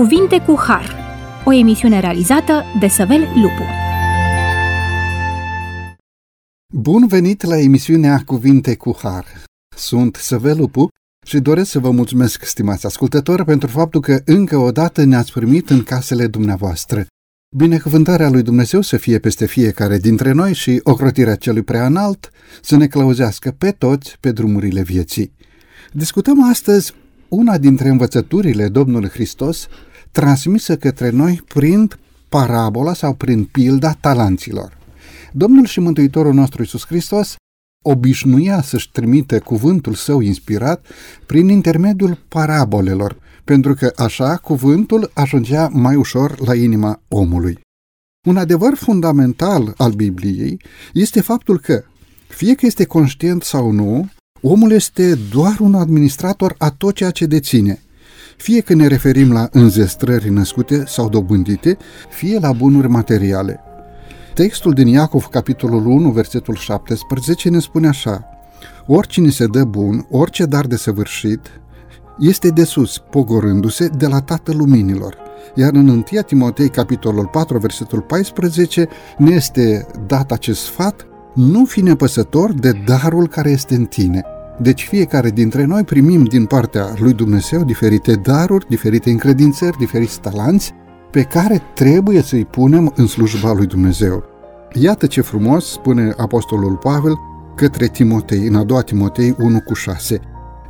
Cuvinte cu Har, o emisiune realizată de Săvel Lupu. Bun venit la emisiunea Cuvinte cu Har. Sunt Săvel Lupu și doresc să vă mulțumesc, stimați ascultători, pentru faptul că încă o dată ne-ați primit în casele dumneavoastră. Binecuvântarea lui Dumnezeu să fie peste fiecare dintre noi și ocrotirea celui prea înalt să ne clăuzească pe toți pe drumurile vieții. Discutăm astăzi una dintre învățăturile Domnului Hristos transmisă către noi prin parabola sau prin pilda talanților. Domnul și Mântuitorul nostru Iisus Hristos obișnuia să-și trimite cuvântul său inspirat prin intermediul parabolelor, pentru că așa cuvântul ajungea mai ușor la inima omului. Un adevăr fundamental al Bibliei este faptul că, fie că este conștient sau nu, omul este doar un administrator a tot ceea ce deține, fie că ne referim la înzestrări născute sau dobândite, fie la bunuri materiale. Textul din Iacov, capitolul 1, versetul 17, ne spune așa, Oricine se dă bun, orice dar de săvârșit, este de sus, pogorându-se de la Tatăl Luminilor. Iar în 1 Timotei, capitolul 4, versetul 14, ne este dat acest sfat, nu fi nepăsător de darul care este în tine. Deci fiecare dintre noi primim din partea lui Dumnezeu diferite daruri, diferite încredințări, diferiți talanți pe care trebuie să-i punem în slujba lui Dumnezeu. Iată ce frumos spune Apostolul Pavel către Timotei, în a doua Timotei 1 cu 6.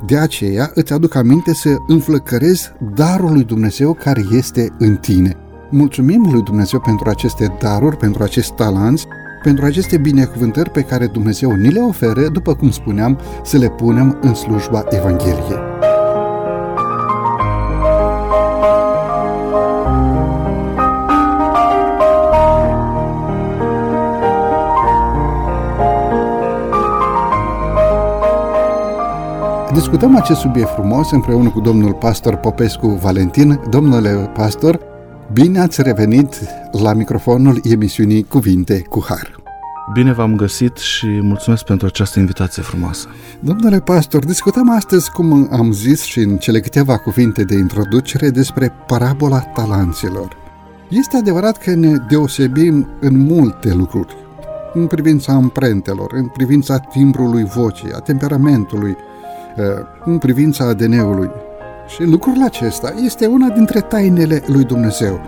De aceea îți aduc aminte să înflăcărezi darul lui Dumnezeu care este în tine. Mulțumim lui Dumnezeu pentru aceste daruri, pentru acești talanți, pentru aceste binecuvântări pe care Dumnezeu ni le oferă, după cum spuneam, să le punem în slujba Evangheliei. Discutăm acest subiect frumos împreună cu domnul pastor Popescu Valentin. Domnule pastor, bine ați revenit la microfonul emisiunii Cuvinte cu Har. Bine v-am găsit și mulțumesc pentru această invitație frumoasă. Domnule pastor, discutăm astăzi, cum am zis și în cele câteva cuvinte de introducere, despre parabola talanților. Este adevărat că ne deosebim în multe lucruri, în privința amprentelor, în privința timbrului vocii, a temperamentului, Uh, în privința ADN-ului. Și lucrul acesta este una dintre tainele lui Dumnezeu,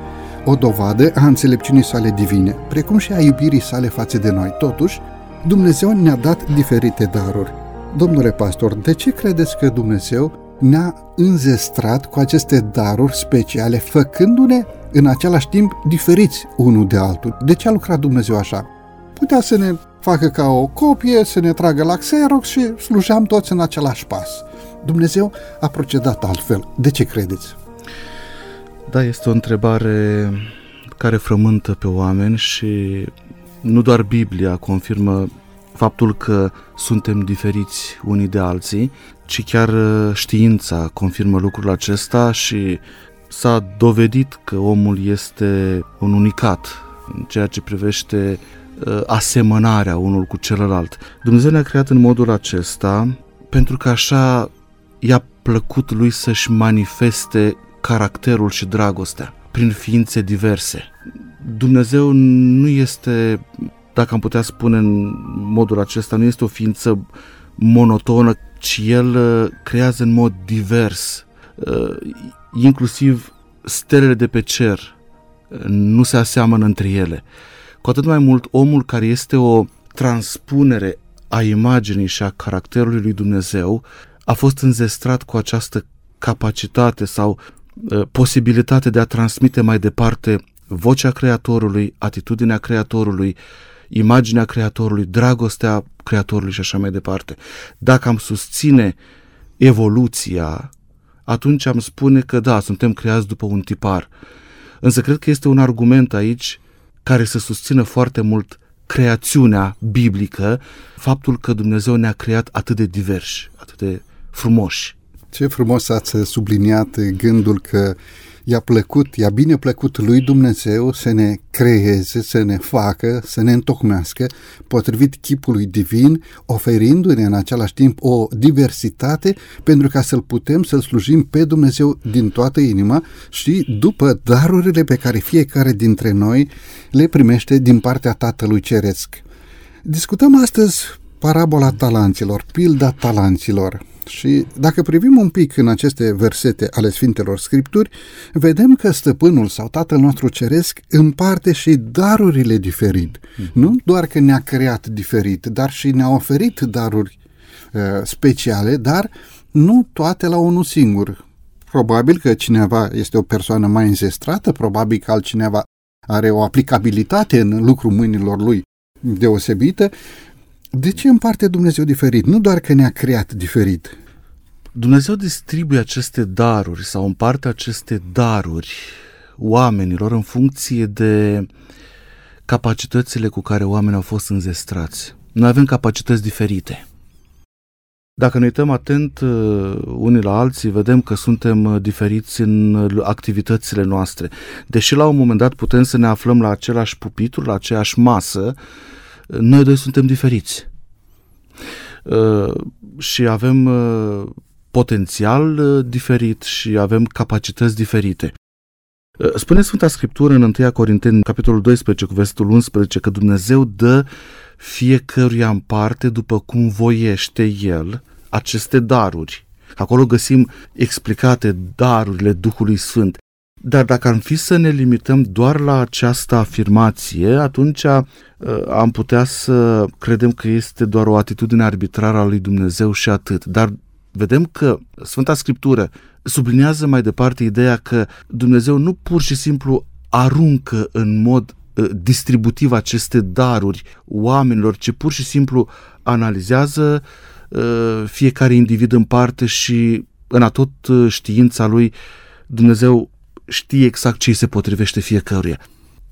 o dovadă a înțelepciunii sale divine, precum și a iubirii sale față de noi. Totuși, Dumnezeu ne-a dat diferite daruri. Domnule pastor, de ce credeți că Dumnezeu ne-a înzestrat cu aceste daruri speciale, făcându-ne în același timp diferiți unul de altul? De ce a lucrat Dumnezeu așa? Putea să ne facă ca o copie, să ne tragă la Xerox și slujeam toți în același pas. Dumnezeu a procedat altfel. De ce credeți? Da, este o întrebare care frământă pe oameni și nu doar Biblia confirmă faptul că suntem diferiți unii de alții, ci chiar uh, știința confirmă lucrul acesta și s-a dovedit că omul este un unicat în ceea ce privește Uh, asemănarea unul cu celălalt. Dumnezeu ne-a creat în modul acesta pentru că așa i-a plăcut lui să-și manifeste caracterul și dragostea prin ființe diverse. Dumnezeu nu este, dacă am putea spune în modul acesta, nu este o ființă monotonă, ci El uh, creează în mod divers, uh, inclusiv stelele de pe cer nu se aseamănă între ele cu atât mai mult omul care este o transpunere a imaginii și a caracterului lui Dumnezeu a fost înzestrat cu această capacitate sau uh, posibilitate de a transmite mai departe vocea Creatorului, atitudinea Creatorului, imaginea Creatorului, dragostea Creatorului și așa mai departe. Dacă am susține evoluția, atunci am spune că da, suntem creați după un tipar. Însă cred că este un argument aici care să susțină foarte mult creațiunea biblică, faptul că Dumnezeu ne-a creat atât de diversi, atât de frumoși. Ce frumos ați subliniat gândul că i-a plăcut, i-a bine plăcut lui Dumnezeu să ne creeze, să ne facă, să ne întocmească potrivit chipului divin, oferindu-ne în același timp o diversitate pentru ca să-L putem să-L slujim pe Dumnezeu din toată inima și după darurile pe care fiecare dintre noi le primește din partea Tatălui Ceresc. Discutăm astăzi parabola talanților, pilda talanților. Și dacă privim un pic în aceste versete ale Sfintelor Scripturi, vedem că stăpânul sau tatăl nostru ceresc împarte și darurile diferit. Mm-hmm. Nu doar că ne-a creat diferit, dar și ne-a oferit daruri uh, speciale, dar nu toate la unul singur. Probabil că cineva este o persoană mai înzestrată, probabil că altcineva are o aplicabilitate în lucrul mâinilor lui deosebită, de ce împarte Dumnezeu diferit? Nu doar că ne-a creat diferit. Dumnezeu distribuie aceste daruri sau împarte aceste daruri oamenilor în funcție de capacitățile cu care oamenii au fost înzestrați. Noi avem capacități diferite. Dacă ne uităm atent uh, unii la alții, vedem că suntem uh, diferiți în uh, activitățile noastre. Deși la un moment dat putem să ne aflăm la același pupitru, la aceeași masă, noi doi suntem diferiți. Uh, și avem uh, potențial uh, diferit și avem capacități diferite. Spune Sfânta Scriptură în 1 Corinteni, capitolul 12, cu versetul 11, că Dumnezeu dă fiecăruia în parte după cum voiește El aceste daruri. Acolo găsim explicate darurile Duhului Sfânt. Dar dacă am fi să ne limităm doar la această afirmație, atunci uh, am putea să credem că este doar o atitudine arbitrară a lui Dumnezeu și atât. Dar vedem că Sfânta Scriptură sublinează mai departe ideea că Dumnezeu nu pur și simplu aruncă în mod uh, distributiv aceste daruri oamenilor, ci pur și simplu analizează uh, fiecare individ în parte și în atot știința lui Dumnezeu știe exact ce îi se potrivește fiecăruia.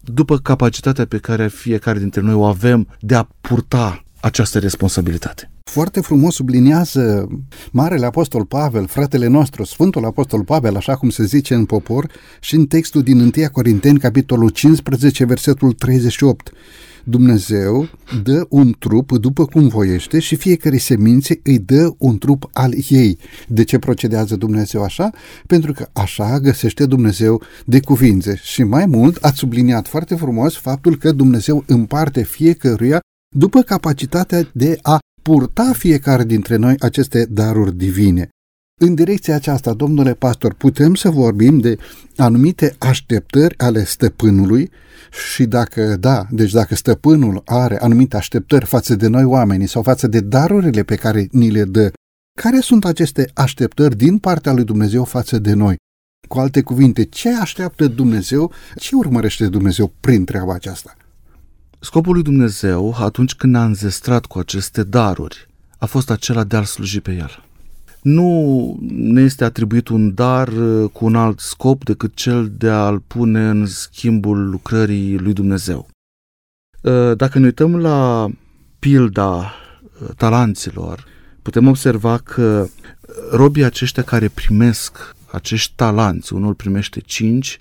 După capacitatea pe care fiecare dintre noi o avem de a purta această responsabilitate. Foarte frumos subliniază Marele Apostol Pavel, fratele nostru, Sfântul Apostol Pavel, așa cum se zice în popor, și în textul din 1 Corinteni, capitolul 15, versetul 38. Dumnezeu dă un trup după cum voiește și fiecare semințe îi dă un trup al ei. De ce procedează Dumnezeu așa? Pentru că așa găsește Dumnezeu de cuvințe. Și mai mult ați subliniat foarte frumos faptul că Dumnezeu împarte fiecăruia după capacitatea de a purta fiecare dintre noi aceste daruri divine. În direcția aceasta, domnule pastor, putem să vorbim de anumite așteptări ale stăpânului și dacă da, deci dacă stăpânul are anumite așteptări față de noi oamenii sau față de darurile pe care ni le dă, care sunt aceste așteptări din partea lui Dumnezeu față de noi? Cu alte cuvinte, ce așteaptă Dumnezeu, ce urmărește Dumnezeu prin treaba aceasta? Scopul lui Dumnezeu, atunci când a înzestrat cu aceste daruri, a fost acela de a-L sluji pe El nu ne este atribuit un dar uh, cu un alt scop decât cel de a-l pune în schimbul lucrării lui Dumnezeu. Uh, dacă ne uităm la pilda uh, talanților, putem observa că robii aceștia care primesc acești talanți, unul primește cinci,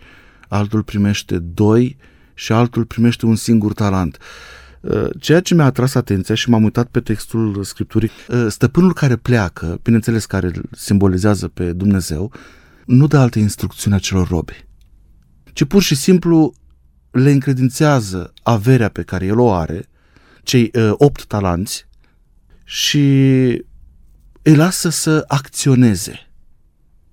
altul primește doi și altul primește un singur talent. Uh, ceea ce mi-a atras atenția și m-am uitat pe textul Scripturii, uh, stăpânul care pleacă, bineînțeles care simbolizează pe Dumnezeu, nu dă alte instrucțiuni acelor robi, ci pur și simplu le încredințează averea pe care el o are, cei uh, opt talanți, și îi lasă să acționeze.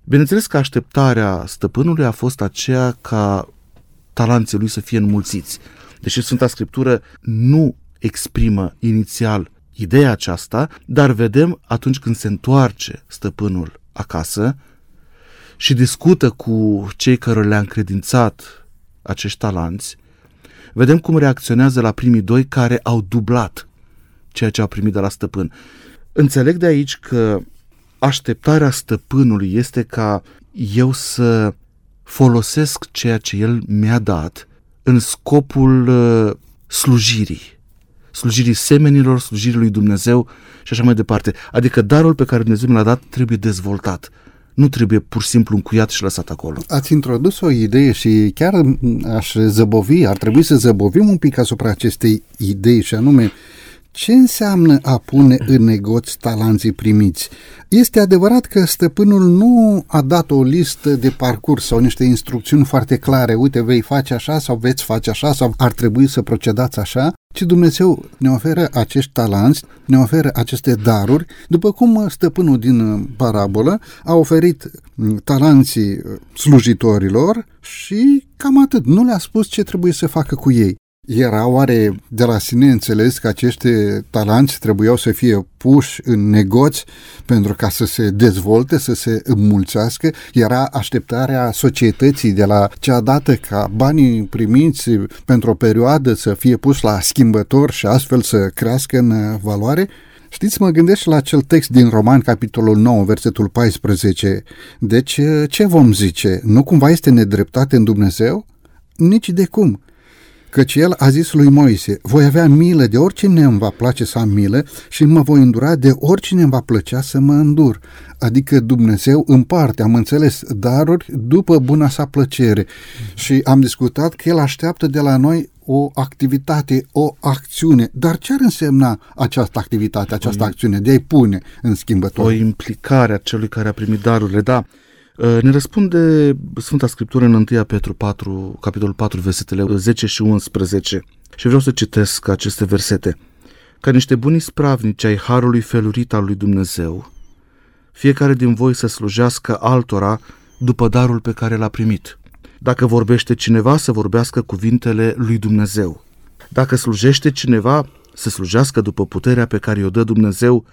Bineînțeles că așteptarea stăpânului a fost aceea ca talanții lui să fie înmulțiți, Deși Sfânta Scriptură nu exprimă inițial ideea aceasta, dar vedem atunci când se întoarce stăpânul acasă și discută cu cei care le-a încredințat acești talanți, vedem cum reacționează la primii doi care au dublat ceea ce au primit de la stăpân. Înțeleg de aici că așteptarea stăpânului este ca eu să folosesc ceea ce el mi-a dat în scopul uh, slujirii, slujirii semenilor, slujirii lui Dumnezeu și așa mai departe. Adică darul pe care Dumnezeu mi l-a dat trebuie dezvoltat. nu trebuie pur și simplu încuiat și lăsat acolo. Ați introdus o idee și chiar aș zăbovi, ar trebui să zăbovim un pic asupra acestei idei și anume ce înseamnă a pune în negoț talanții primiți? Este adevărat că stăpânul nu a dat o listă de parcurs sau niște instrucțiuni foarte clare, uite, vei face așa sau veți face așa sau ar trebui să procedați așa, ci Dumnezeu ne oferă acești talanți, ne oferă aceste daruri, după cum stăpânul din parabolă a oferit talanții slujitorilor și cam atât. Nu le-a spus ce trebuie să facă cu ei. Era oare de la sine înțeles că acești talanți trebuiau să fie puși în negoți pentru ca să se dezvolte, să se înmulțească? Era așteptarea societății de la cea dată ca banii primiți pentru o perioadă să fie pus la schimbător și astfel să crească în valoare? Știți, mă gândesc la acel text din Roman, capitolul 9, versetul 14. Deci, ce vom zice? Nu cumva este nedreptate în Dumnezeu? Nici de cum căci el a zis lui Moise, voi avea milă de oricine îmi va place să am milă și mă voi îndura de oricine îmi va plăcea să mă îndur. Adică Dumnezeu împarte, am înțeles, daruri după buna sa plăcere. Și am discutat că el așteaptă de la noi o activitate, o acțiune. Dar ce ar însemna această activitate, această acțiune de a-i pune în schimbător? O implicare a celui care a primit darurile, da. Uh, ne răspunde Sfânta Scriptură în 1 Petru 4, capitolul 4, versetele 10 și 11. Și vreau să citesc aceste versete. Ca niște buni spravnici ai harului felurit al lui Dumnezeu, fiecare din voi să slujească altora după darul pe care l-a primit. Dacă vorbește cineva, să vorbească cuvintele lui Dumnezeu. Dacă slujește cineva, să slujească după puterea pe care o dă Dumnezeu,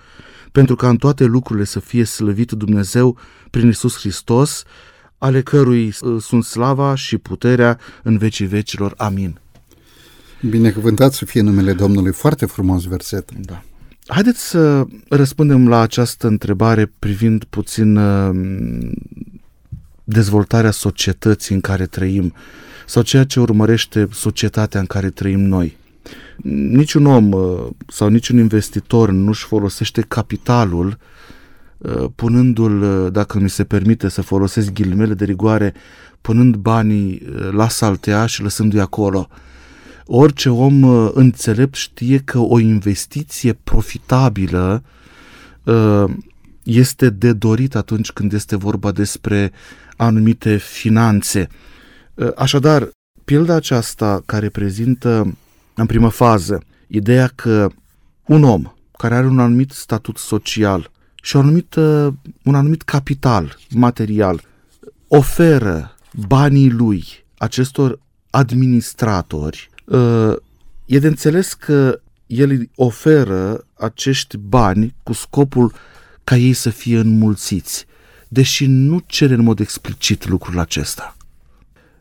pentru ca în toate lucrurile să fie slăvit Dumnezeu prin Isus Hristos, ale cărui uh, sunt slava și puterea în vecii vecilor. Amin. Binecuvântat să fie numele Domnului. Foarte frumos verset. Da. Haideți să răspundem la această întrebare privind puțin uh, dezvoltarea societății în care trăim sau ceea ce urmărește societatea în care trăim noi niciun om uh, sau niciun investitor nu-și folosește capitalul uh, punându-l, uh, dacă mi se permite să folosesc ghilimele de rigoare, punând banii la saltea și lăsându-i acolo. Orice om înțelept știe că o investiție profitabilă este de dorit atunci când este vorba despre anumite finanțe. Așadar, pilda aceasta care prezintă în primă fază, ideea că un om care are un anumit statut social și un anumit, un anumit capital material oferă banii lui acestor administratori, ă, e de înțeles că el îi oferă acești bani cu scopul ca ei să fie înmulțiți, deși nu cere în mod explicit lucrul acesta.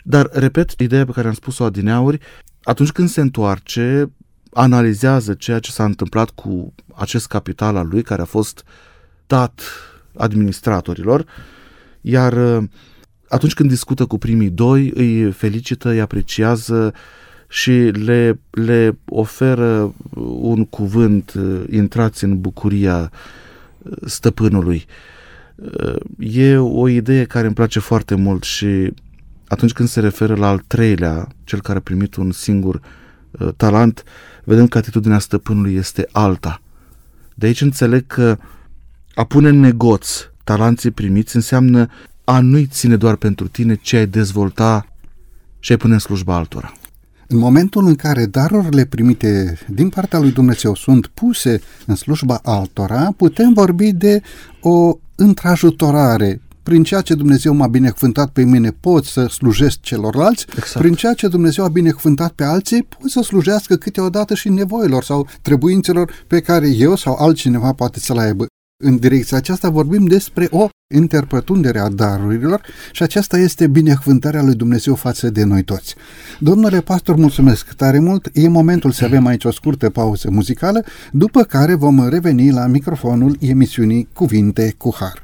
Dar, repet, ideea pe care am spus-o adineauri atunci când se întoarce, analizează ceea ce s-a întâmplat cu acest capital al lui care a fost dat administratorilor, iar uh, atunci când discută cu primii doi, îi felicită, îi apreciază și le, le oferă un cuvânt, uh, intrați în bucuria uh, stăpânului. E o idee care îmi place foarte mult și atunci când se referă la al treilea, cel care a primit un singur uh, talent, vedem că atitudinea stăpânului este alta. De aici înțeleg că a pune în negoț talanții primiți înseamnă a nu-i ține doar pentru tine, ci ai dezvolta și ai pune în slujba altora. În momentul în care darurile primite din partea lui Dumnezeu sunt puse în slujba altora, putem vorbi de o întrajutorare prin ceea ce Dumnezeu m-a binecuvântat pe mine pot să slujesc celorlalți, exact. prin ceea ce Dumnezeu a binecuvântat pe alții pot să slujească câteodată și nevoilor sau trebuințelor pe care eu sau altcineva poate să le aibă. În direcția aceasta vorbim despre o interpretundere a darurilor și aceasta este binecuvântarea lui Dumnezeu față de noi toți. Domnule pastor, mulțumesc tare mult. E momentul să avem aici o scurtă pauză muzicală, după care vom reveni la microfonul emisiunii Cuvinte cu Har.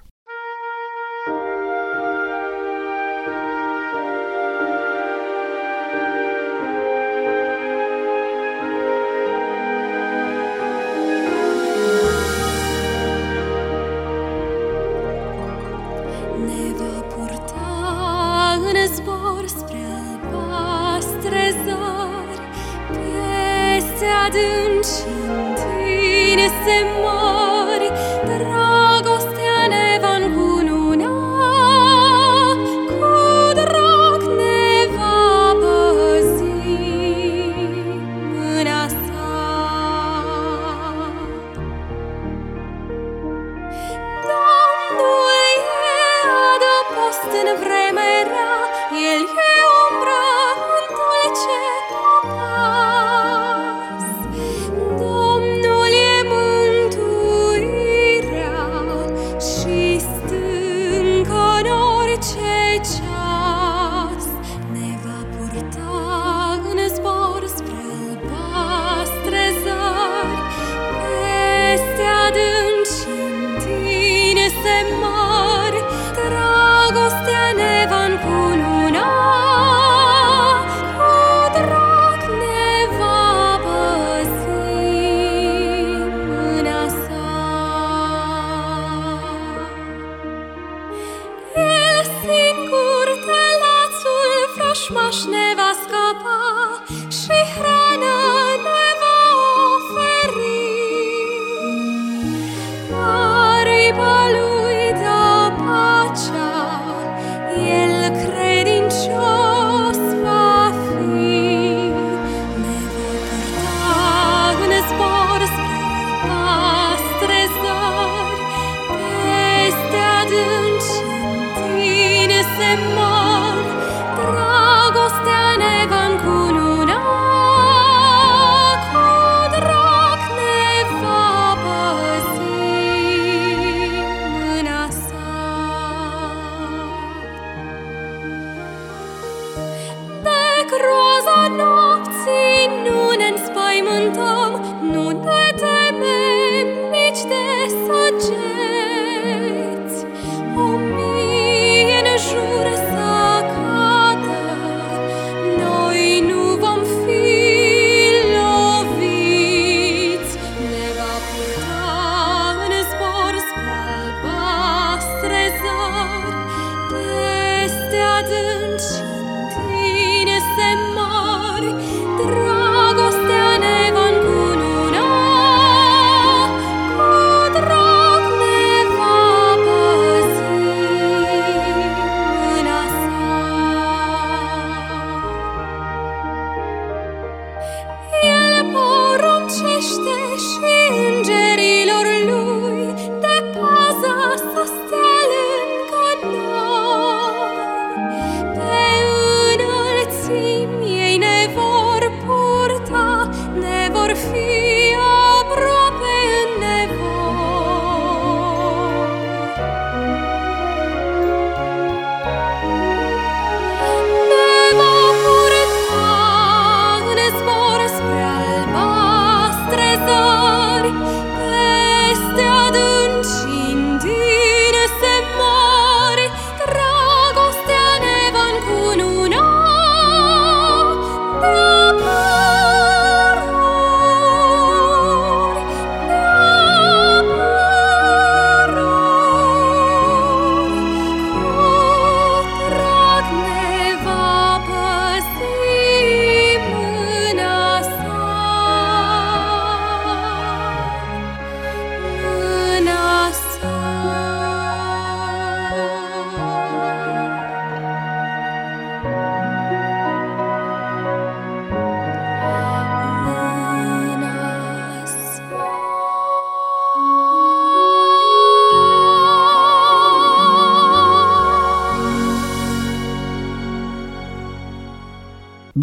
adı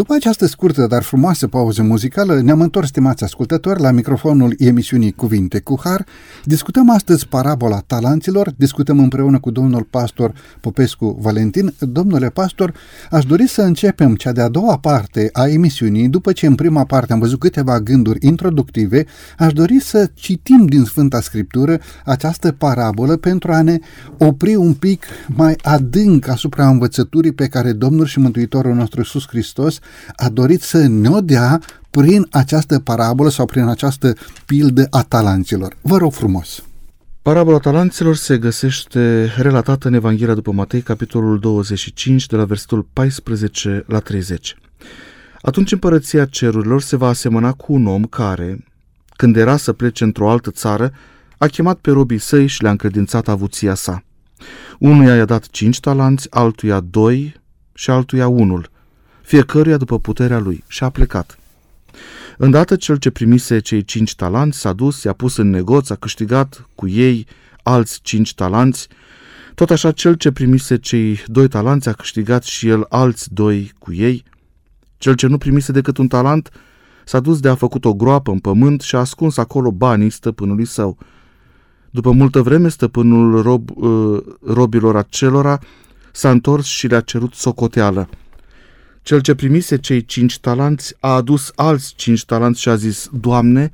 După această scurtă, dar frumoasă pauză muzicală, ne-am întors, stimați ascultători, la microfonul emisiunii Cuvinte cu Har. Discutăm astăzi parabola talanților, discutăm împreună cu domnul pastor Popescu Valentin. Domnule pastor, aș dori să începem cea de-a doua parte a emisiunii. După ce în prima parte am văzut câteva gânduri introductive, aș dori să citim din Sfânta Scriptură această parabolă pentru a ne opri un pic mai adânc asupra învățăturii pe care Domnul și Mântuitorul nostru Iisus Hristos a dorit să ne dea prin această parabolă sau prin această pildă a talanților. Vă rog frumos! Parabola talanților se găsește relatată în Evanghelia după Matei, capitolul 25, de la versetul 14 la 30. Atunci împărăția cerurilor se va asemăna cu un om care, când era să plece într-o altă țară, a chemat pe robii săi și le-a încredințat avuția sa. Unuia i-a dat cinci talanți, altuia doi și altuia unul, fiecăruia după puterea lui, și a plecat. Îndată cel ce primise cei cinci talanți s-a dus, i-a pus în negoț, a câștigat cu ei alți cinci talanți, tot așa cel ce primise cei doi talanți a câștigat și el alți doi cu ei. Cel ce nu primise decât un talent s-a dus de a făcut o groapă în pământ și a ascuns acolo banii stăpânului său. După multă vreme, stăpânul rob, uh, robilor acelora s-a întors și le-a cerut socoteală. Cel ce primise cei cinci talanți a adus alți cinci talanți și a zis, Doamne,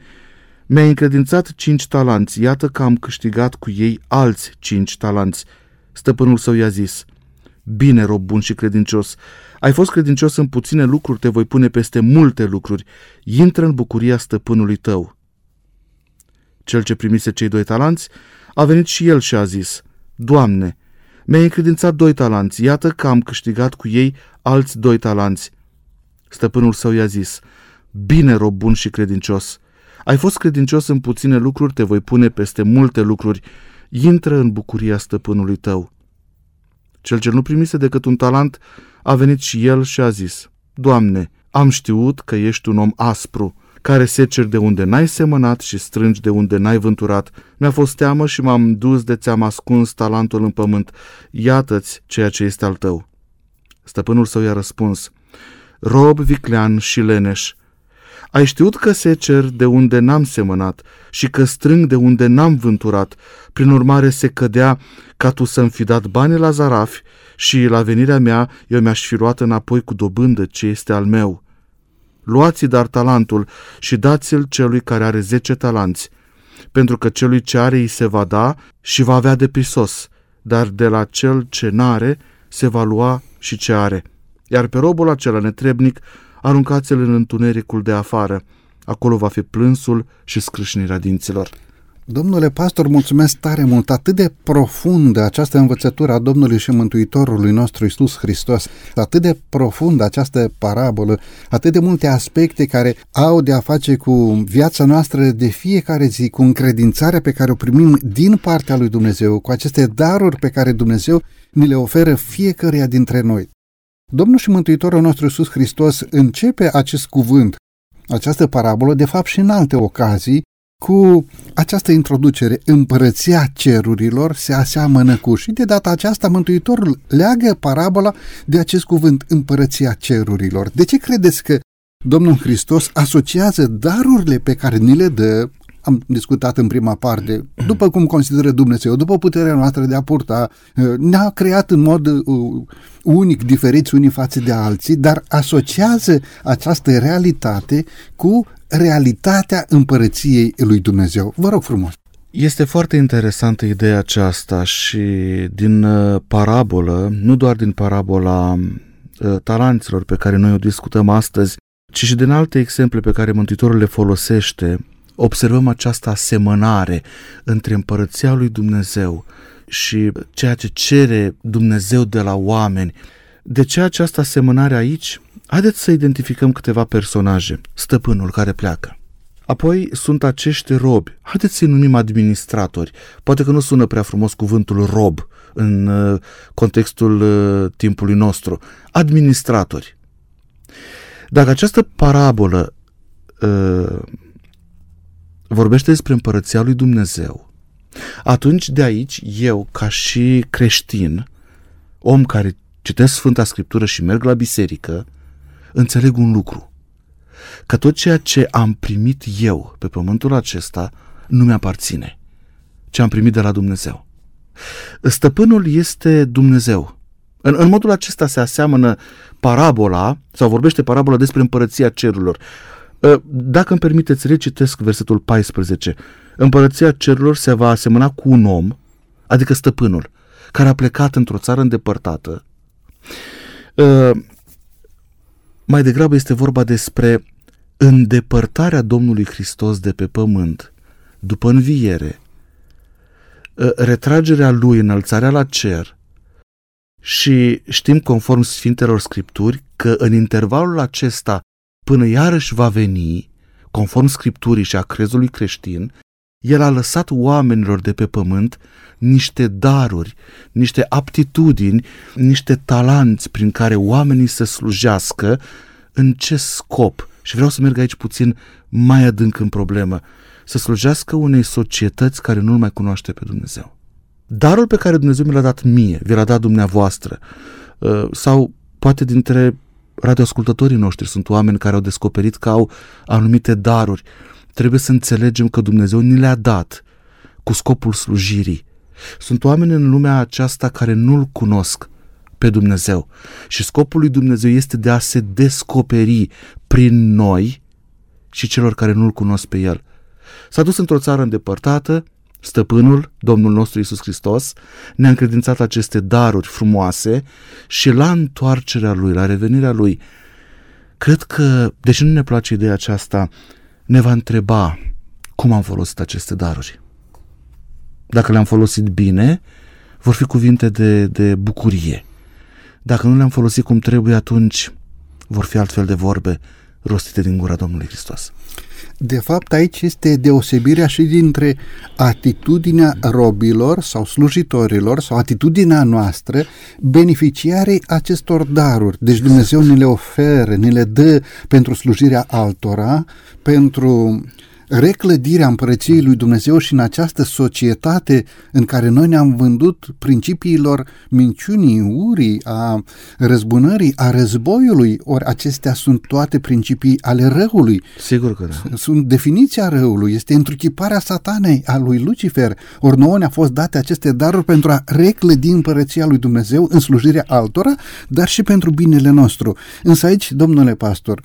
mi-ai încredințat cinci talanți, iată că am câștigat cu ei alți cinci talanți. Stăpânul său i-a zis, Bine, rob bun și credincios, ai fost credincios în puține lucruri, te voi pune peste multe lucruri. Intră în bucuria stăpânului tău. Cel ce primise cei doi talanți a venit și el și a zis, Doamne, mi-ai încredințat doi talanți, iată că am câștigat cu ei alți doi talanți. Stăpânul său i-a zis, Bine, rob bun și credincios, ai fost credincios în puține lucruri, te voi pune peste multe lucruri. Intră în bucuria stăpânului tău. Cel ce nu primise decât un talent a venit și el și a zis, Doamne, am știut că ești un om aspru, care seceri de unde n-ai semănat și strângi de unde n-ai vânturat. Mi-a fost teamă și m-am dus de ți-am ascuns talentul în pământ. Iată-ți ceea ce este al tău. Stăpânul său i-a răspuns, Rob viclean și leneș, ai știut că secer de unde n-am semănat și că strâng de unde n-am vânturat. Prin urmare se cădea ca tu să-mi fi dat bani la zarafi și la venirea mea eu mi-aș fi luat înapoi cu dobândă ce este al meu. Luați dar talentul și dați-l celui care are zece talanți, pentru că celui ce are îi se va da și va avea de prisos, dar de la cel ce n-are se va lua și ce are. Iar pe robul acela netrebnic aruncați-l în întunericul de afară. Acolo va fi plânsul și scrâșnirea dinților. Domnule pastor, mulțumesc tare mult, atât de profundă această învățătură a Domnului și Mântuitorului nostru Isus Hristos, atât de profundă această parabolă, atât de multe aspecte care au de a face cu viața noastră de fiecare zi, cu încredințarea pe care o primim din partea lui Dumnezeu, cu aceste daruri pe care Dumnezeu ni le oferă fiecăruia dintre noi. Domnul și Mântuitorul nostru Iisus Hristos începe acest cuvânt, această parabolă, de fapt și în alte ocazii, cu această introducere, împărăția cerurilor se aseamănă cu și de data aceasta Mântuitorul leagă parabola de acest cuvânt, împărăția cerurilor. De ce credeți că Domnul Hristos asociază darurile pe care ni le dă am discutat în prima parte, după cum consideră Dumnezeu, după puterea noastră de a purta, uh, ne-a creat în mod uh, unic, diferiți unii față de alții, dar asociază această realitate cu realitatea împărăției lui Dumnezeu. Vă rog frumos! Este foarte interesantă ideea aceasta și din uh, parabolă, nu doar din parabola talanților pe care noi o discutăm astăzi, ci și din alte exemple pe care Mântuitorul le folosește observăm această asemănare între împărăția lui Dumnezeu și ceea ce cere Dumnezeu de la oameni. De ce această asemănare aici? Haideți să identificăm câteva personaje. Stăpânul care pleacă. Apoi sunt acești robi. Haideți să-i numim administratori. Poate că nu sună prea frumos cuvântul rob în uh, contextul uh, timpului nostru. Administratori. Dacă această parabolă uh, vorbește despre împărăția lui Dumnezeu, atunci de aici eu, ca și creștin, om care citesc Sfânta Scriptură și merg la biserică, înțeleg un lucru. Că tot ceea ce am primit eu pe pământul acesta nu mi-aparține, ce am primit de la Dumnezeu. Stăpânul este Dumnezeu. În, în modul acesta se aseamănă parabola, sau vorbește parabola despre împărăția cerurilor. Ă, dacă îmi permiteți, recitesc versetul 14. Împărăția cerurilor se va asemăna cu un om, adică stăpânul, care a plecat într-o țară îndepărtată. Ă, mai degrabă este vorba despre îndepărtarea Domnului Hristos de pe pământ, după înviere, retragerea lui, înălțarea la cer și știm conform Sfintelor Scripturi că în intervalul acesta până iarăși va veni, conform Scripturii și a crezului creștin, el a lăsat oamenilor de pe pământ niște daruri, niște aptitudini, niște talanți prin care oamenii să slujească în ce scop? Și vreau să merg aici puțin mai adânc în problemă. Să slujească unei societăți care nu-L mai cunoaște pe Dumnezeu. Darul pe care Dumnezeu mi l-a dat mie, vi l-a dat dumneavoastră, uh, sau poate dintre radioascultătorii noștri sunt oameni care au descoperit că au anumite daruri. Trebuie să înțelegem că Dumnezeu ni le-a dat cu scopul slujirii. Sunt oameni în lumea aceasta care nu-L cunosc pe Dumnezeu și scopul lui Dumnezeu este de a se descoperi prin noi și celor care nu-L cunosc pe El. S-a dus într-o țară îndepărtată, Stăpânul, Domnul nostru Isus Hristos, ne-a încredințat aceste daruri frumoase și la întoarcerea Lui, la revenirea Lui, cred că, deși nu ne place ideea aceasta, ne va întreba cum am folosit aceste daruri. Dacă le-am folosit bine, vor fi cuvinte de, de bucurie. Dacă nu le-am folosit cum trebuie, atunci vor fi altfel de vorbe rostite din gura Domnului Hristos. De fapt, aici este deosebirea și dintre atitudinea robilor sau slujitorilor sau atitudinea noastră beneficiarii acestor daruri. Deci Dumnezeu ne le oferă, ne le dă pentru slujirea altora, pentru reclădirea împărăției lui Dumnezeu și în această societate în care noi ne-am vândut principiilor minciunii, urii, a răzbunării, a războiului, ori acestea sunt toate principii ale răului. Sigur că da. Sunt definiția răului, este întruchiparea satanei a lui Lucifer, ori nouă ne-a fost date aceste daruri pentru a reclădi împărăția lui Dumnezeu în slujirea altora, dar și pentru binele nostru. Însă aici, domnule pastor,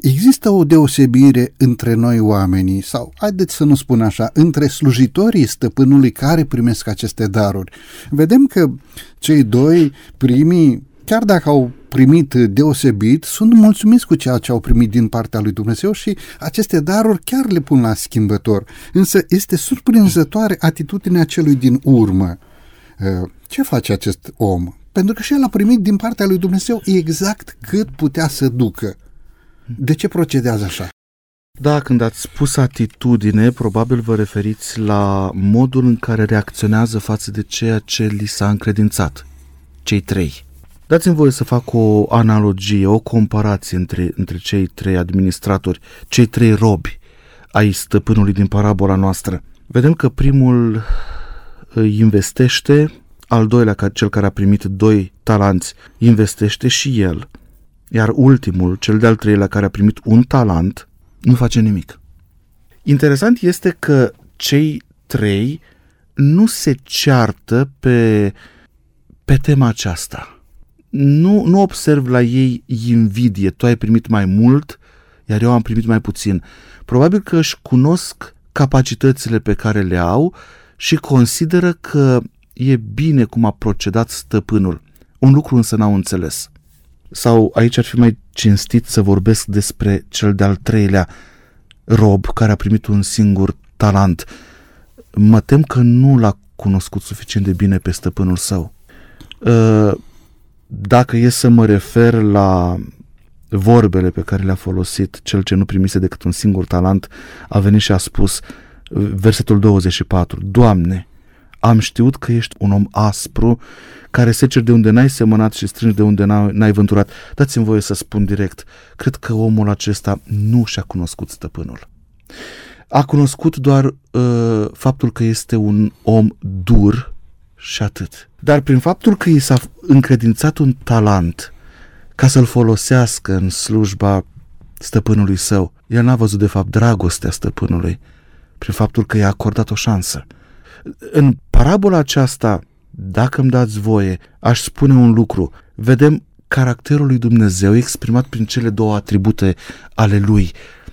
Există o deosebire între noi oamenii, sau haideți să nu spun așa, între slujitorii stăpânului care primesc aceste daruri. Vedem că cei doi primii, chiar dacă au primit deosebit, sunt mulțumiți cu ceea ce au primit din partea lui Dumnezeu și aceste daruri chiar le pun la schimbător. Însă este surprinzătoare atitudinea celui din urmă. Ce face acest om? Pentru că și el a primit din partea lui Dumnezeu exact cât putea să ducă. De ce procedează așa? Da, când ați spus atitudine, probabil vă referiți la modul în care reacționează față de ceea ce li s-a încredințat. Cei trei. Dați-mi voie să fac o analogie, o comparație între, între cei trei administratori, cei trei robi ai stăpânului din parabola noastră. Vedem că primul îi investește, al doilea, cel care a primit doi talanți, investește și el iar ultimul, cel de-al treilea care a primit un talent, nu face nimic. Interesant este că cei trei nu se ceartă pe, pe tema aceasta. Nu, nu observ la ei invidie, tu ai primit mai mult, iar eu am primit mai puțin. Probabil că își cunosc capacitățile pe care le au și consideră că e bine cum a procedat stăpânul. Un lucru însă n-au înțeles. Sau aici ar fi mai cinstit să vorbesc despre cel de-al treilea rob care a primit un singur talent. Mă tem că nu l-a cunoscut suficient de bine pe stăpânul său. Ă, dacă e să mă refer la vorbele pe care le-a folosit cel ce nu primise decât un singur talent, a venit și a spus, versetul 24, Doamne, am știut că ești un om aspru, care seceri de unde n-ai semănat și strângi de unde n-ai vânturat. Dați-mi voie să spun direct, cred că omul acesta nu și-a cunoscut stăpânul. A cunoscut doar uh, faptul că este un om dur și atât. Dar prin faptul că i s-a încredințat un talent ca să-l folosească în slujba stăpânului său, el n-a văzut de fapt dragostea stăpânului prin faptul că i-a acordat o șansă. În parabola aceasta, dacă îmi dați voie, aș spune un lucru. Vedem caracterul lui Dumnezeu exprimat prin cele două atribute ale lui,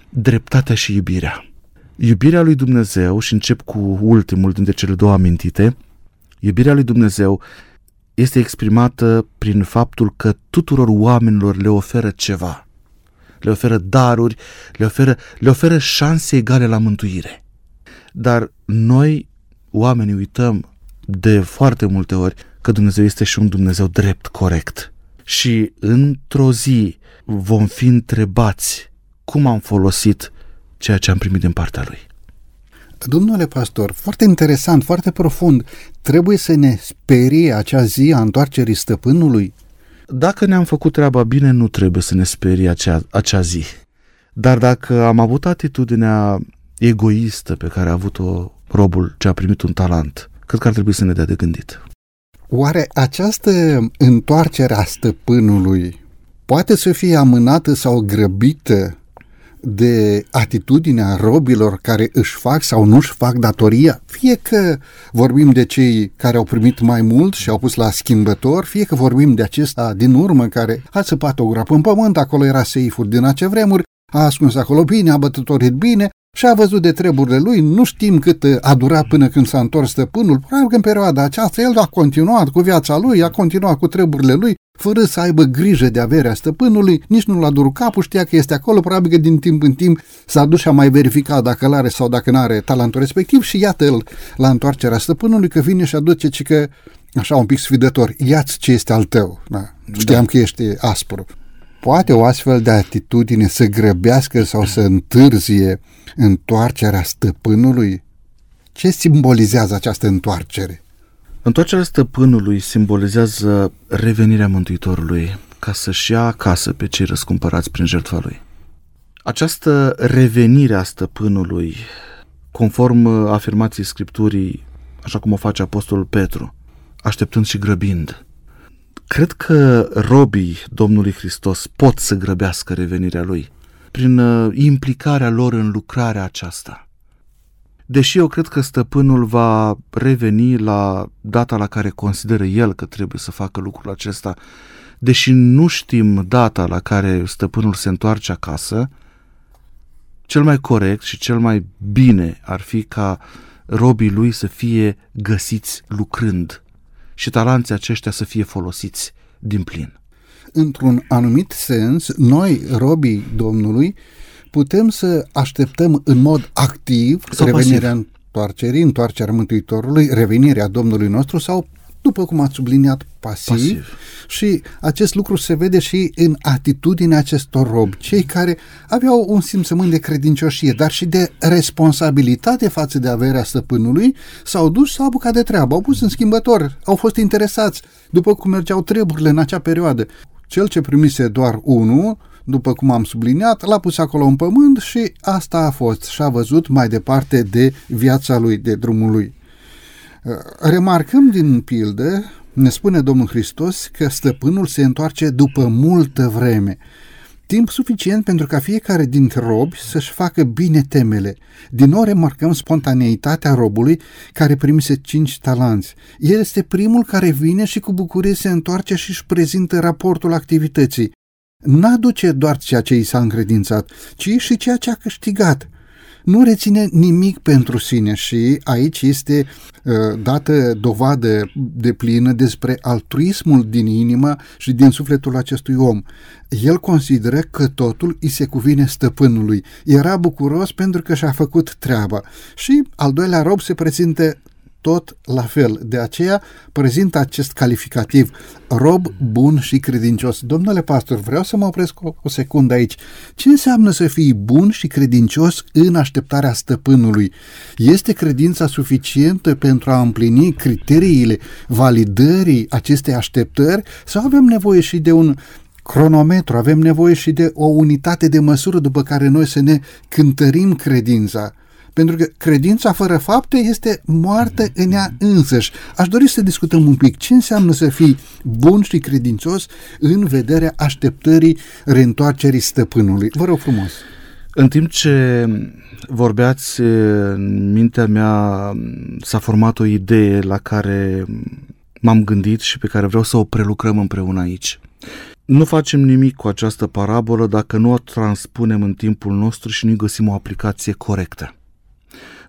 dreptatea și iubirea. Iubirea lui Dumnezeu, și încep cu ultimul dintre cele două amintite, iubirea lui Dumnezeu este exprimată prin faptul că tuturor oamenilor le oferă ceva. Le oferă daruri, le oferă, le oferă șanse egale la mântuire. Dar noi oamenii uităm de foarte multe ori că Dumnezeu este și un Dumnezeu drept, corect. Și într-o zi vom fi întrebați cum am folosit ceea ce am primit din partea Lui. Domnule pastor, foarte interesant, foarte profund. Trebuie să ne sperie acea zi a întoarcerii stăpânului? Dacă ne-am făcut treaba bine, nu trebuie să ne sperie acea, acea zi. Dar dacă am avut atitudinea egoistă pe care a avut-o robul ce a primit un talent, cred că ar trebui să ne dea de gândit. Oare această întoarcere a stăpânului poate să fie amânată sau grăbită de atitudinea robilor care își fac sau nu își fac datoria, fie că vorbim de cei care au primit mai mult și au pus la schimbător, fie că vorbim de acesta din urmă care a săpat o groapă în pământ, acolo era seiful din acea vremuri, a ascuns acolo bine, a bătătorit bine și a văzut de treburile lui, nu știm cât a durat până când s-a întors stăpânul, probabil că în perioada aceasta el a continuat cu viața lui, a continuat cu treburile lui, fără să aibă grijă de averea stăpânului, nici nu l-a durut capul, știa că este acolo, probabil că din timp în timp s-a dus și a mai verificat dacă l-are sau dacă nu are talentul respectiv și iată-l la întoarcerea stăpânului că vine și aduce ci că așa un pic sfidător, ia-ți ce este al tău. Da. Știam da. că ești aspru. Poate o astfel de atitudine să grăbească sau să întârzie întoarcerea stăpânului? Ce simbolizează această întoarcere? Întoarcerea stăpânului simbolizează revenirea Mântuitorului ca să-și ia acasă pe cei răscumpărați prin jertfa lui. Această revenire a stăpânului, conform afirmației Scripturii, așa cum o face Apostolul Petru, așteptând și grăbind, cred că robii Domnului Hristos pot să grăbească revenirea lui prin uh, implicarea lor în lucrarea aceasta. Deși eu cred că stăpânul va reveni la data la care consideră el că trebuie să facă lucrul acesta, deși nu știm data la care stăpânul se întoarce acasă, cel mai corect și cel mai bine ar fi ca robii lui să fie găsiți lucrând și talanții aceștia să fie folosiți din plin. Într-un anumit sens, noi, robii Domnului, putem să așteptăm în mod activ sau revenirea pasiv. întoarcerii, întoarcerea Mântuitorului, revenirea Domnului nostru sau după cum ați subliniat, pasiv, pasiv. Și acest lucru se vede și în atitudinea acestor robi, cei care aveau un simțământ de credincioșie, dar și de responsabilitate față de averea stăpânului, s-au dus, s-au apucat de treabă, au pus în schimbător, au fost interesați, după cum mergeau treburile în acea perioadă. Cel ce primise doar unul, după cum am subliniat, l-a pus acolo în pământ și asta a fost și a văzut mai departe de viața lui, de drumul lui. Uh, remarcăm din pildă, ne spune Domnul Hristos că stăpânul se întoarce după multă vreme, timp suficient pentru ca fiecare dintre robi să-și facă bine temele. Din nou remarcăm spontaneitatea robului care primise cinci talanți. El este primul care vine și cu bucurie se întoarce și își prezintă raportul activității n-aduce doar ceea ce i s-a încredințat, ci și ceea ce a câștigat. Nu reține nimic pentru sine și aici este uh, dată dovadă de plină despre altruismul din inimă și din sufletul acestui om. El consideră că totul îi se cuvine stăpânului. Era bucuros pentru că și-a făcut treaba. Și al doilea rob se prezintă tot la fel. De aceea prezintă acest calificativ rob bun și credincios. Domnule pastor, vreau să mă opresc o, o secundă aici. Ce înseamnă să fii bun și credincios în așteptarea stăpânului? Este credința suficientă pentru a împlini criteriile validării acestei așteptări sau avem nevoie și de un cronometru, avem nevoie și de o unitate de măsură după care noi să ne cântărim credința? Pentru că credința fără fapte este moartă în ea însăși. Aș dori să discutăm un pic ce înseamnă să fii bun și credincios în vederea așteptării reîntoarcerii stăpânului. Vă rog frumos. În timp ce vorbeați, în mintea mea s-a format o idee la care m-am gândit și pe care vreau să o prelucrăm împreună aici. Nu facem nimic cu această parabolă dacă nu o transpunem în timpul nostru și nu găsim o aplicație corectă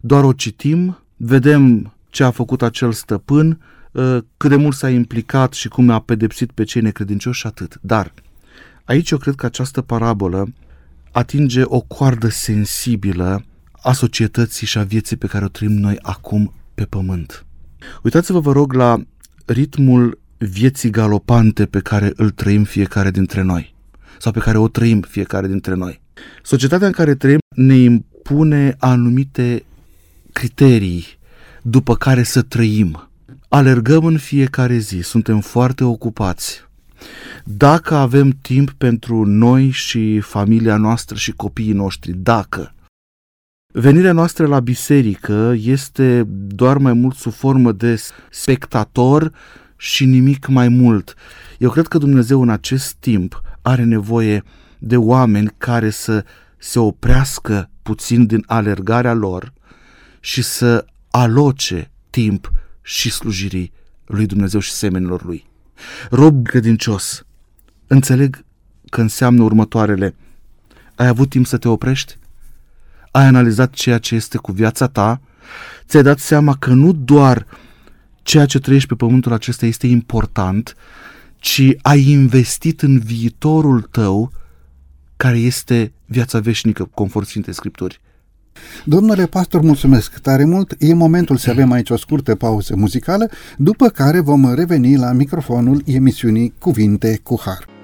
doar o citim, vedem ce a făcut acel stăpân, ă, cât de mult s-a implicat și cum a pedepsit pe cei necredincioși și atât. Dar aici eu cred că această parabolă atinge o coardă sensibilă a societății și a vieții pe care o trăim noi acum pe pământ. Uitați-vă, vă rog, la ritmul vieții galopante pe care îl trăim fiecare dintre noi sau pe care o trăim fiecare dintre noi. Societatea în care trăim ne impune anumite criterii după care să trăim. Alergăm în fiecare zi, suntem foarte ocupați. Dacă avem timp pentru noi și familia noastră și copiii noștri, dacă Venirea noastră la biserică este doar mai mult sub formă de spectator și nimic mai mult. Eu cred că Dumnezeu în acest timp are nevoie de oameni care să se oprească puțin din alergarea lor și să aloce timp și slujirii lui Dumnezeu și semenilor lui. Rob credincios, înțeleg că înseamnă următoarele. Ai avut timp să te oprești? Ai analizat ceea ce este cu viața ta? Ți-ai dat seama că nu doar ceea ce trăiești pe pământul acesta este important, ci ai investit în viitorul tău care este viața veșnică, conform Sfintei Scripturi. Domnule pastor, mulțumesc tare mult. E momentul să avem aici o scurtă pauză muzicală, după care vom reveni la microfonul emisiunii Cuvinte cu Har.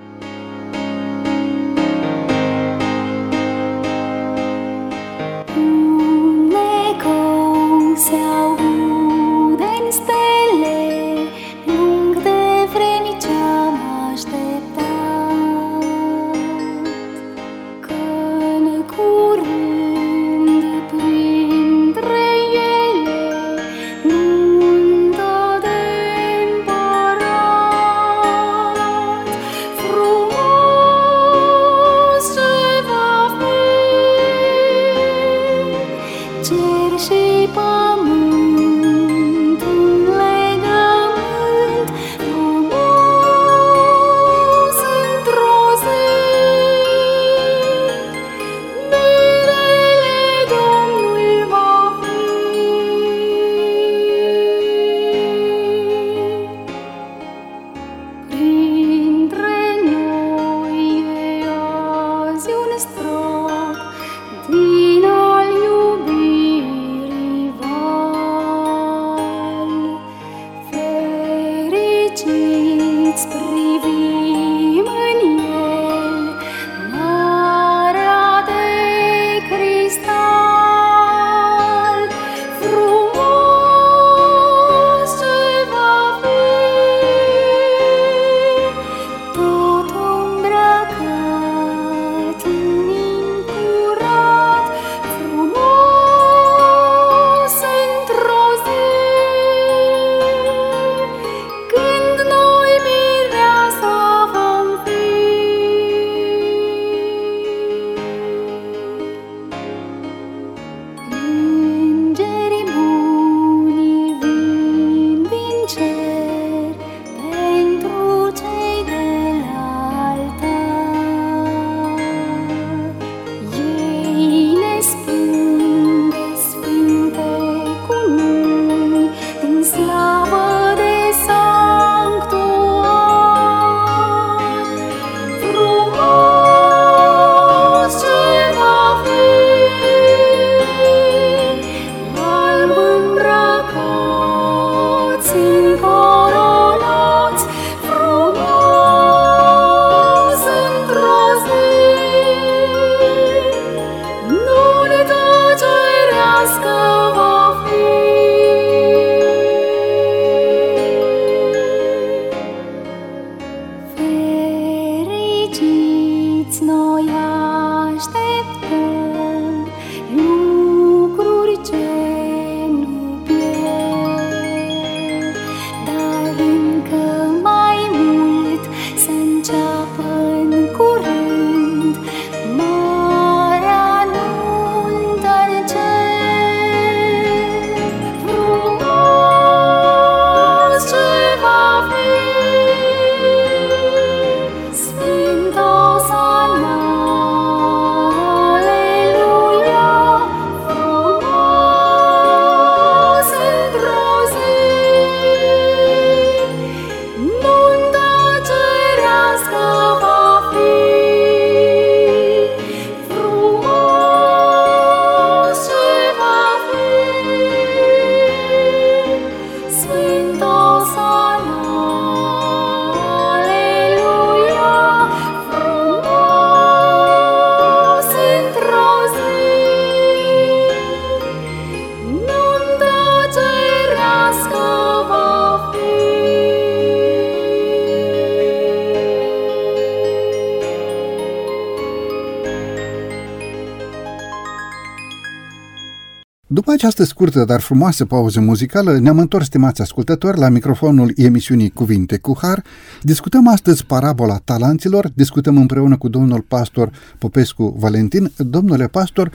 Această scurtă, dar frumoasă pauză muzicală, ne-am întors, stimați ascultători, la microfonul emisiunii Cuvinte cu Har. Discutăm astăzi parabola talanților, discutăm împreună cu domnul pastor Popescu Valentin. Domnule pastor,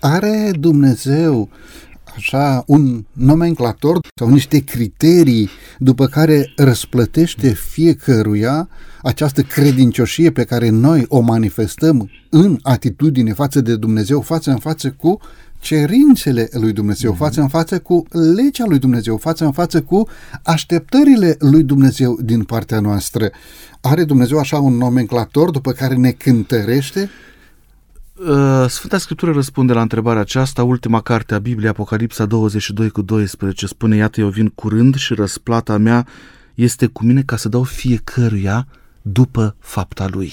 are Dumnezeu așa un nomenclator sau niște criterii după care răsplătește fiecăruia această credincioșie pe care noi o manifestăm în atitudine față de Dumnezeu, față în față cu cerințele lui Dumnezeu, față în față cu legea lui Dumnezeu, față în față cu așteptările lui Dumnezeu din partea noastră. Are Dumnezeu așa un nomenclator după care ne cântărește? Uh, Sfânta Scriptură răspunde la întrebarea aceasta, ultima carte a Bibliei, Apocalipsa 22 cu 12, spune, iată eu vin curând și răsplata mea este cu mine ca să dau fiecăruia după fapta lui.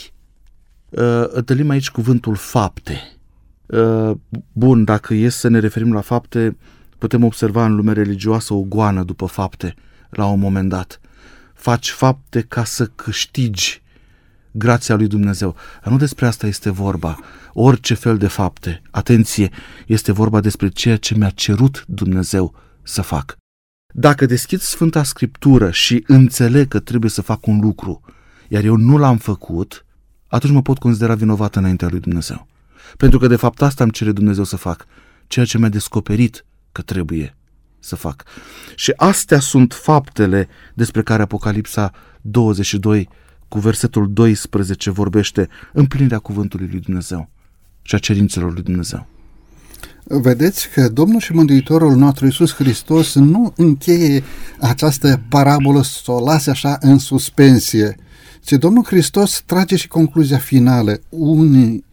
Uh, întâlnim aici cuvântul fapte. Uh, bun, dacă e să ne referim la fapte, putem observa în lumea religioasă o goană după fapte la un moment dat. Faci fapte ca să câștigi grația lui Dumnezeu. Dar nu despre asta este vorba. Orice fel de fapte, atenție, este vorba despre ceea ce mi-a cerut Dumnezeu să fac. Dacă deschid Sfânta Scriptură și înțeleg că trebuie să fac un lucru, iar eu nu l-am făcut, atunci mă pot considera vinovat înaintea lui Dumnezeu. Pentru că de fapt asta îmi cere Dumnezeu să fac, ceea ce mi-a descoperit că trebuie să fac. Și astea sunt faptele despre care Apocalipsa 22 cu versetul 12 vorbește împlinirea cuvântului lui Dumnezeu și a cerințelor lui Dumnezeu. Vedeți că Domnul și Mântuitorul nostru Iisus Hristos nu încheie această parabolă să o lase așa în suspensie, ci Domnul Hristos trage și concluzia finală. Unii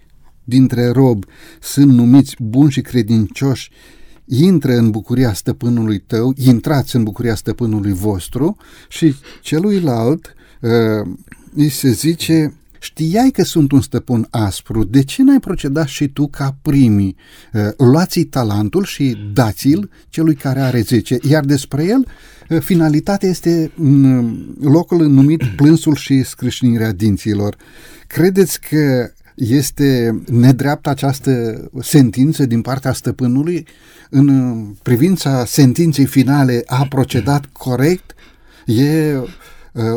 dintre robi sunt numiți buni și credincioși, intră în bucuria stăpânului tău, intrați în bucuria stăpânului vostru și celuilalt uh, îi se zice Știai că sunt un stăpân aspru, de ce n-ai procedat și tu ca primii? Uh, luați talentul și dați-l celui care are 10, iar despre el uh, finalitatea este locul numit plânsul și scrâșnirea dinților. Credeți că este nedreaptă această sentință din partea stăpânului? În privința sentinței finale a procedat corect? E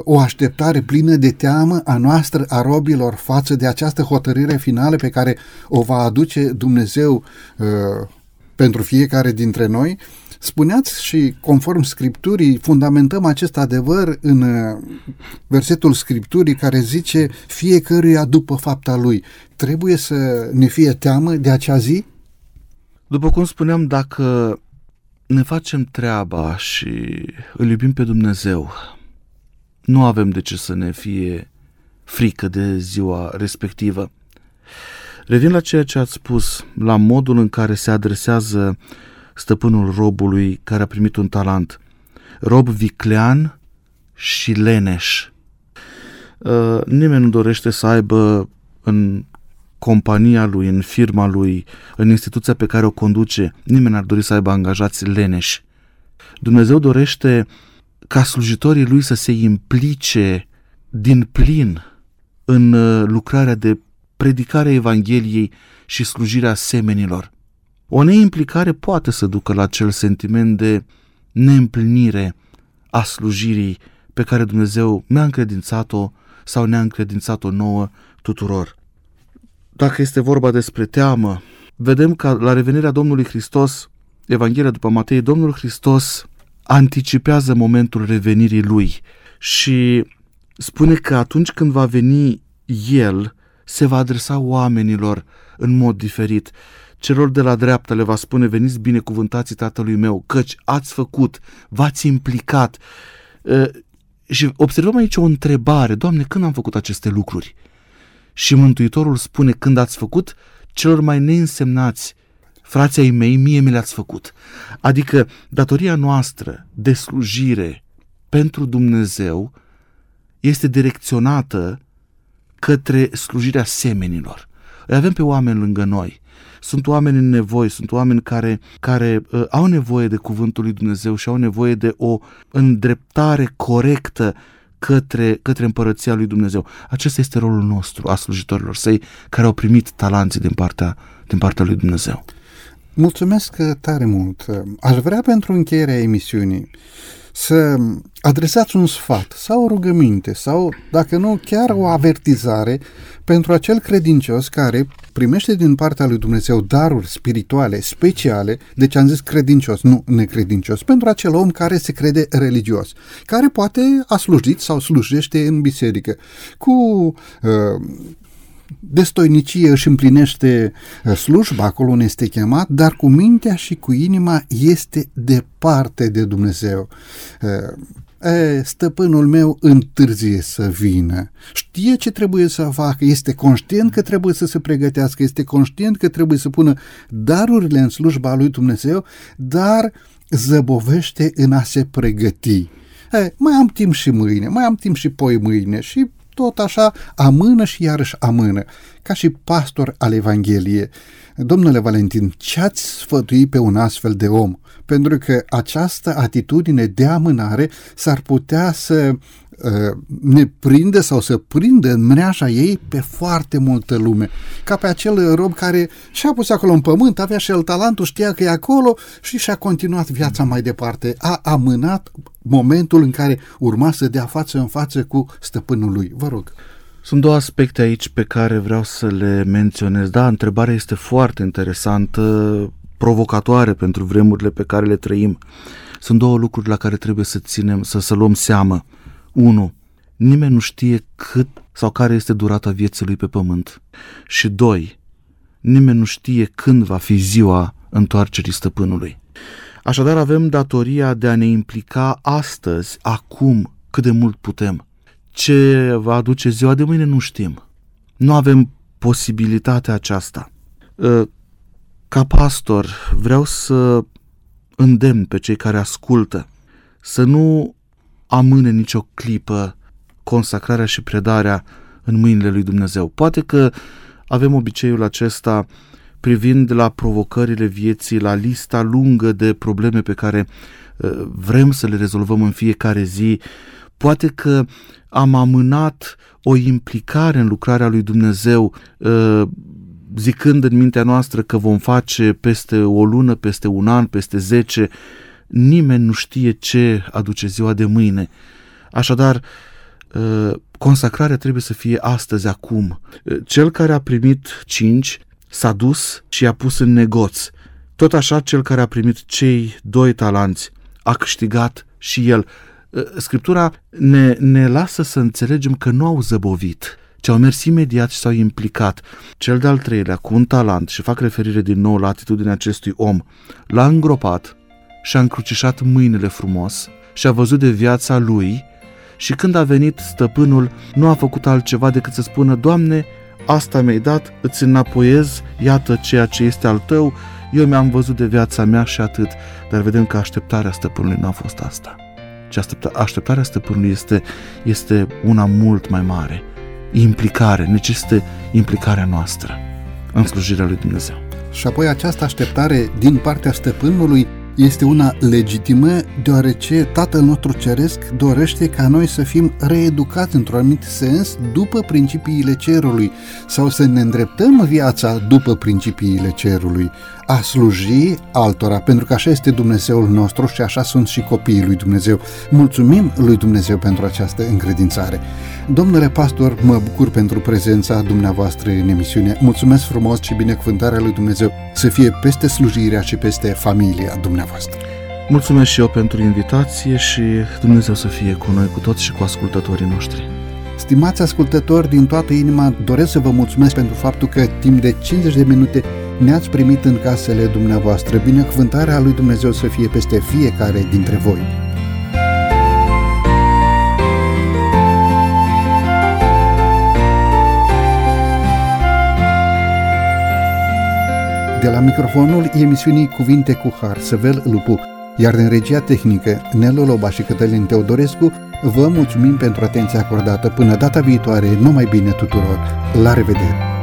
o așteptare plină de teamă a noastră, a robilor, față de această hotărâre finală pe care o va aduce Dumnezeu uh, pentru fiecare dintre noi. Spuneați și conform Scripturii, fundamentăm acest adevăr în uh, versetul Scripturii care zice fiecăruia după fapta lui. Trebuie să ne fie teamă de acea zi? După cum spuneam, dacă ne facem treaba și îl iubim pe Dumnezeu, nu avem de ce să ne fie frică de ziua respectivă. Revin la ceea ce ați spus, la modul în care se adresează stăpânul robului care a primit un talent. Rob viclean și leneș. Uh, nimeni nu dorește să aibă în compania lui, în firma lui, în instituția pe care o conduce, nimeni ar dori să aibă angajați leneși. Dumnezeu dorește ca slujitorii lui să se implice din plin în uh, lucrarea de predicare a Evangheliei și slujirea semenilor. O neimplicare poate să ducă la acel sentiment de neîmplinire a slujirii pe care Dumnezeu mi-a încredințat-o sau ne-a încredințat-o nouă tuturor. Dacă este vorba despre teamă, vedem că la revenirea Domnului Hristos, Evanghelia după Matei, Domnul Hristos anticipează momentul revenirii lui și spune că atunci când va veni el, se va adresa oamenilor în mod diferit. Celor de la dreapta le va spune, veniți binecuvântații tatălui meu, căci ați făcut, v-ați implicat. Și observăm aici o întrebare, Doamne, când am făcut aceste lucruri? Și Mântuitorul spune, când ați făcut celor mai neînsemnați, frații ai mei, mie mi le-ați făcut. Adică datoria noastră de slujire pentru Dumnezeu este direcționată către slujirea semenilor. Îi avem pe oameni lângă noi. Sunt oameni în nevoie, sunt oameni care, care uh, au nevoie de cuvântul lui Dumnezeu și au nevoie de o îndreptare corectă către, către împărăția lui Dumnezeu. Acesta este rolul nostru, a slujitorilor săi, care au primit talanții din partea, din partea lui Dumnezeu. Mulțumesc tare mult. Aș vrea pentru încheierea emisiunii să adresați un sfat sau o rugăminte sau, dacă nu, chiar o avertizare pentru acel credincios care primește din partea lui Dumnezeu daruri spirituale speciale, deci am zis credincios, nu necredincios, pentru acel om care se crede religios, care poate a slujit sau slujește în biserică, cu uh, destoinicie își împlinește uh, slujba acolo unde este chemat, dar cu mintea și cu inima este departe de Dumnezeu. Uh, e, stăpânul meu întârzie să vină. Știe ce trebuie să facă, este conștient că trebuie să se pregătească, este conștient că trebuie să pună darurile în slujba lui Dumnezeu, dar zăbovește în a se pregăti. E, mai am timp și mâine, mai am timp și poi mâine și tot așa amână și iarăși amână, ca și pastor al Evangheliei. Domnule Valentin, ce ați sfătui pe un astfel de om? Pentru că această atitudine de amânare s-ar putea să uh, ne prinde sau să prindă în mreaja ei pe foarte multă lume. Ca pe acel rob care și-a pus acolo în pământ, avea și el talentul, știa că e acolo și și-a continuat viața mai departe. A amânat momentul în care urma să dea față în față cu stăpânul lui. Vă rog. Sunt două aspecte aici pe care vreau să le menționez. Da, întrebarea este foarte interesantă, provocatoare pentru vremurile pe care le trăim. Sunt două lucruri la care trebuie să ținem, să, să luăm seamă. Unu, nimeni nu știe cât sau care este durata vieții lui pe pământ. Și doi, nimeni nu știe când va fi ziua întoarcerii stăpânului. Așadar avem datoria de a ne implica astăzi, acum, cât de mult putem. Ce va aduce ziua de mâine nu știm. Nu avem posibilitatea aceasta. Ă, ca pastor vreau să îndemn pe cei care ascultă să nu amâne nicio clipă consacrarea și predarea în mâinile lui Dumnezeu. Poate că avem obiceiul acesta privind la provocările vieții, la lista lungă de probleme pe care uh, vrem să le rezolvăm în fiecare zi. Poate că am amânat o implicare în lucrarea lui Dumnezeu, uh, zicând în mintea noastră că vom face peste o lună, peste un an, peste zece. Nimeni nu știe ce aduce ziua de mâine. Așadar, uh, consacrarea trebuie să fie astăzi, acum. Cel care a primit cinci s-a dus și a pus în negoț. Tot așa, cel care a primit cei doi talanți a câștigat și el. Ă, Scriptura ne, ne lasă să înțelegem că nu au zăbovit, ci au mers imediat și s-au implicat. Cel de-al treilea, cu un talent, și fac referire din nou la atitudinea acestui om, l-a îngropat și a încrucișat mâinile frumos și a văzut de viața lui și când a venit stăpânul, nu a făcut altceva decât să spună, Doamne, asta mi-ai dat, îți înapoiez, iată ceea ce este al tău, eu mi-am văzut de viața mea și atât, dar vedem că așteptarea stăpânului nu a fost asta. Ce aștepta, așteptarea stăpânului este, este una mult mai mare. Implicare, necesită implicarea noastră în slujirea lui Dumnezeu. Și apoi această așteptare din partea stăpânului este una legitimă deoarece Tatăl nostru Ceresc dorește ca noi să fim reeducați într-un anumit sens după principiile cerului sau să ne îndreptăm viața după principiile cerului, a sluji altora, pentru că așa este Dumnezeul nostru și așa sunt și copiii lui Dumnezeu. Mulțumim lui Dumnezeu pentru această încredințare. Domnule pastor, mă bucur pentru prezența dumneavoastră în emisiune. Mulțumesc frumos și binecuvântarea lui Dumnezeu să fie peste slujirea și peste familia dumneavoastră. Mulțumesc și eu pentru invitație și Dumnezeu să fie cu noi, cu toți și cu ascultătorii noștri. Stimați ascultători, din toată inima doresc să vă mulțumesc pentru faptul că timp de 50 de minute ne-ați primit în casele dumneavoastră. Binecuvântarea lui Dumnezeu să fie peste fiecare dintre voi. De la microfonul emisiunii Cuvinte cu Har, Săvel Lupu, iar în regia tehnică Nelu Loba și Cătălin Teodorescu, vă mulțumim pentru atenția acordată. Până data viitoare, numai bine tuturor! La revedere!